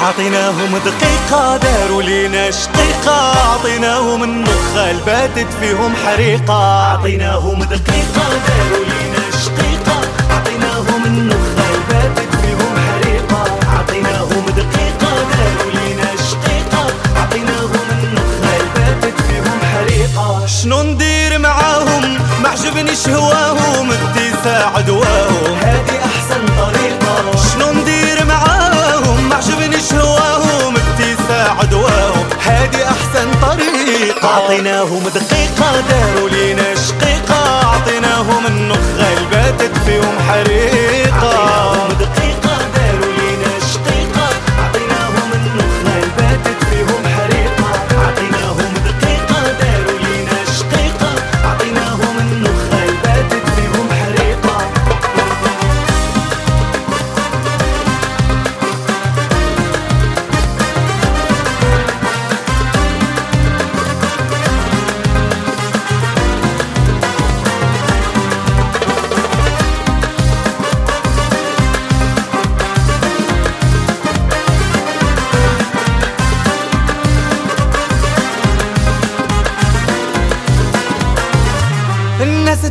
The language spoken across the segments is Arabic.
عطيناهم دقيقة داروا لينا شقيقة. عطيناهم النخة الباتت فيهم حريقة. عطيناهم دقيقة داروا لينا شقيقة. عطيناهم النخة الباتت هادي أحسن طريقة. عطيناهم دقيقة داروا لينا شقيقة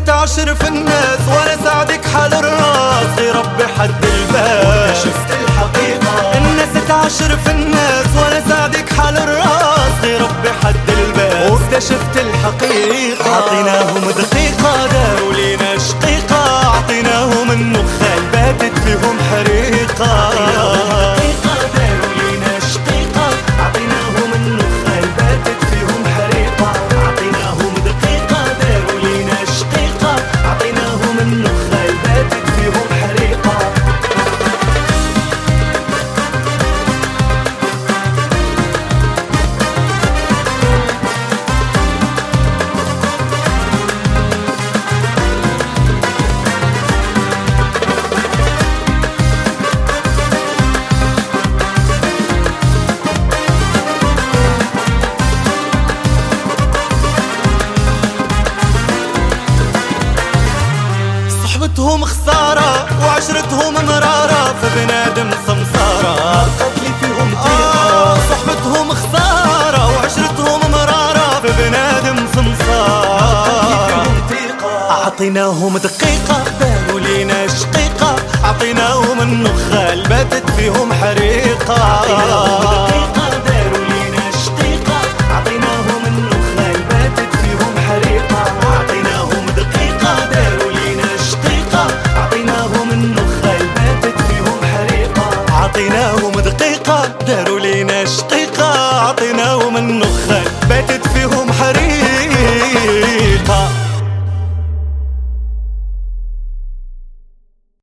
الناس تعشر في الناس وأنا ساعدك حال الراس. غير ربي حد الباب شفت الحقيقة. الناس تعشر في الناس وأنا ساعدك حال الراس. غير ربي حد الباب واكتشفت الحقيقة. أعطيناهم دقيقة داروا لينا شقيقة. أعطيناهم النخة الباتت فيهم حريقة. صحبتهم خسارة وعشرتهم مرارة فبنادم سمسارة. قتلي فيهم آه صحبتهم خسارة وعشرتهم مرارة فبنادم سمسارة. أعطيناهم دقيقة داروا لينا شقيقة. أعطيناهم النخال الباتت فيهم حريقة. أعطيناهم دقيقة عطيناهم دقيقة دار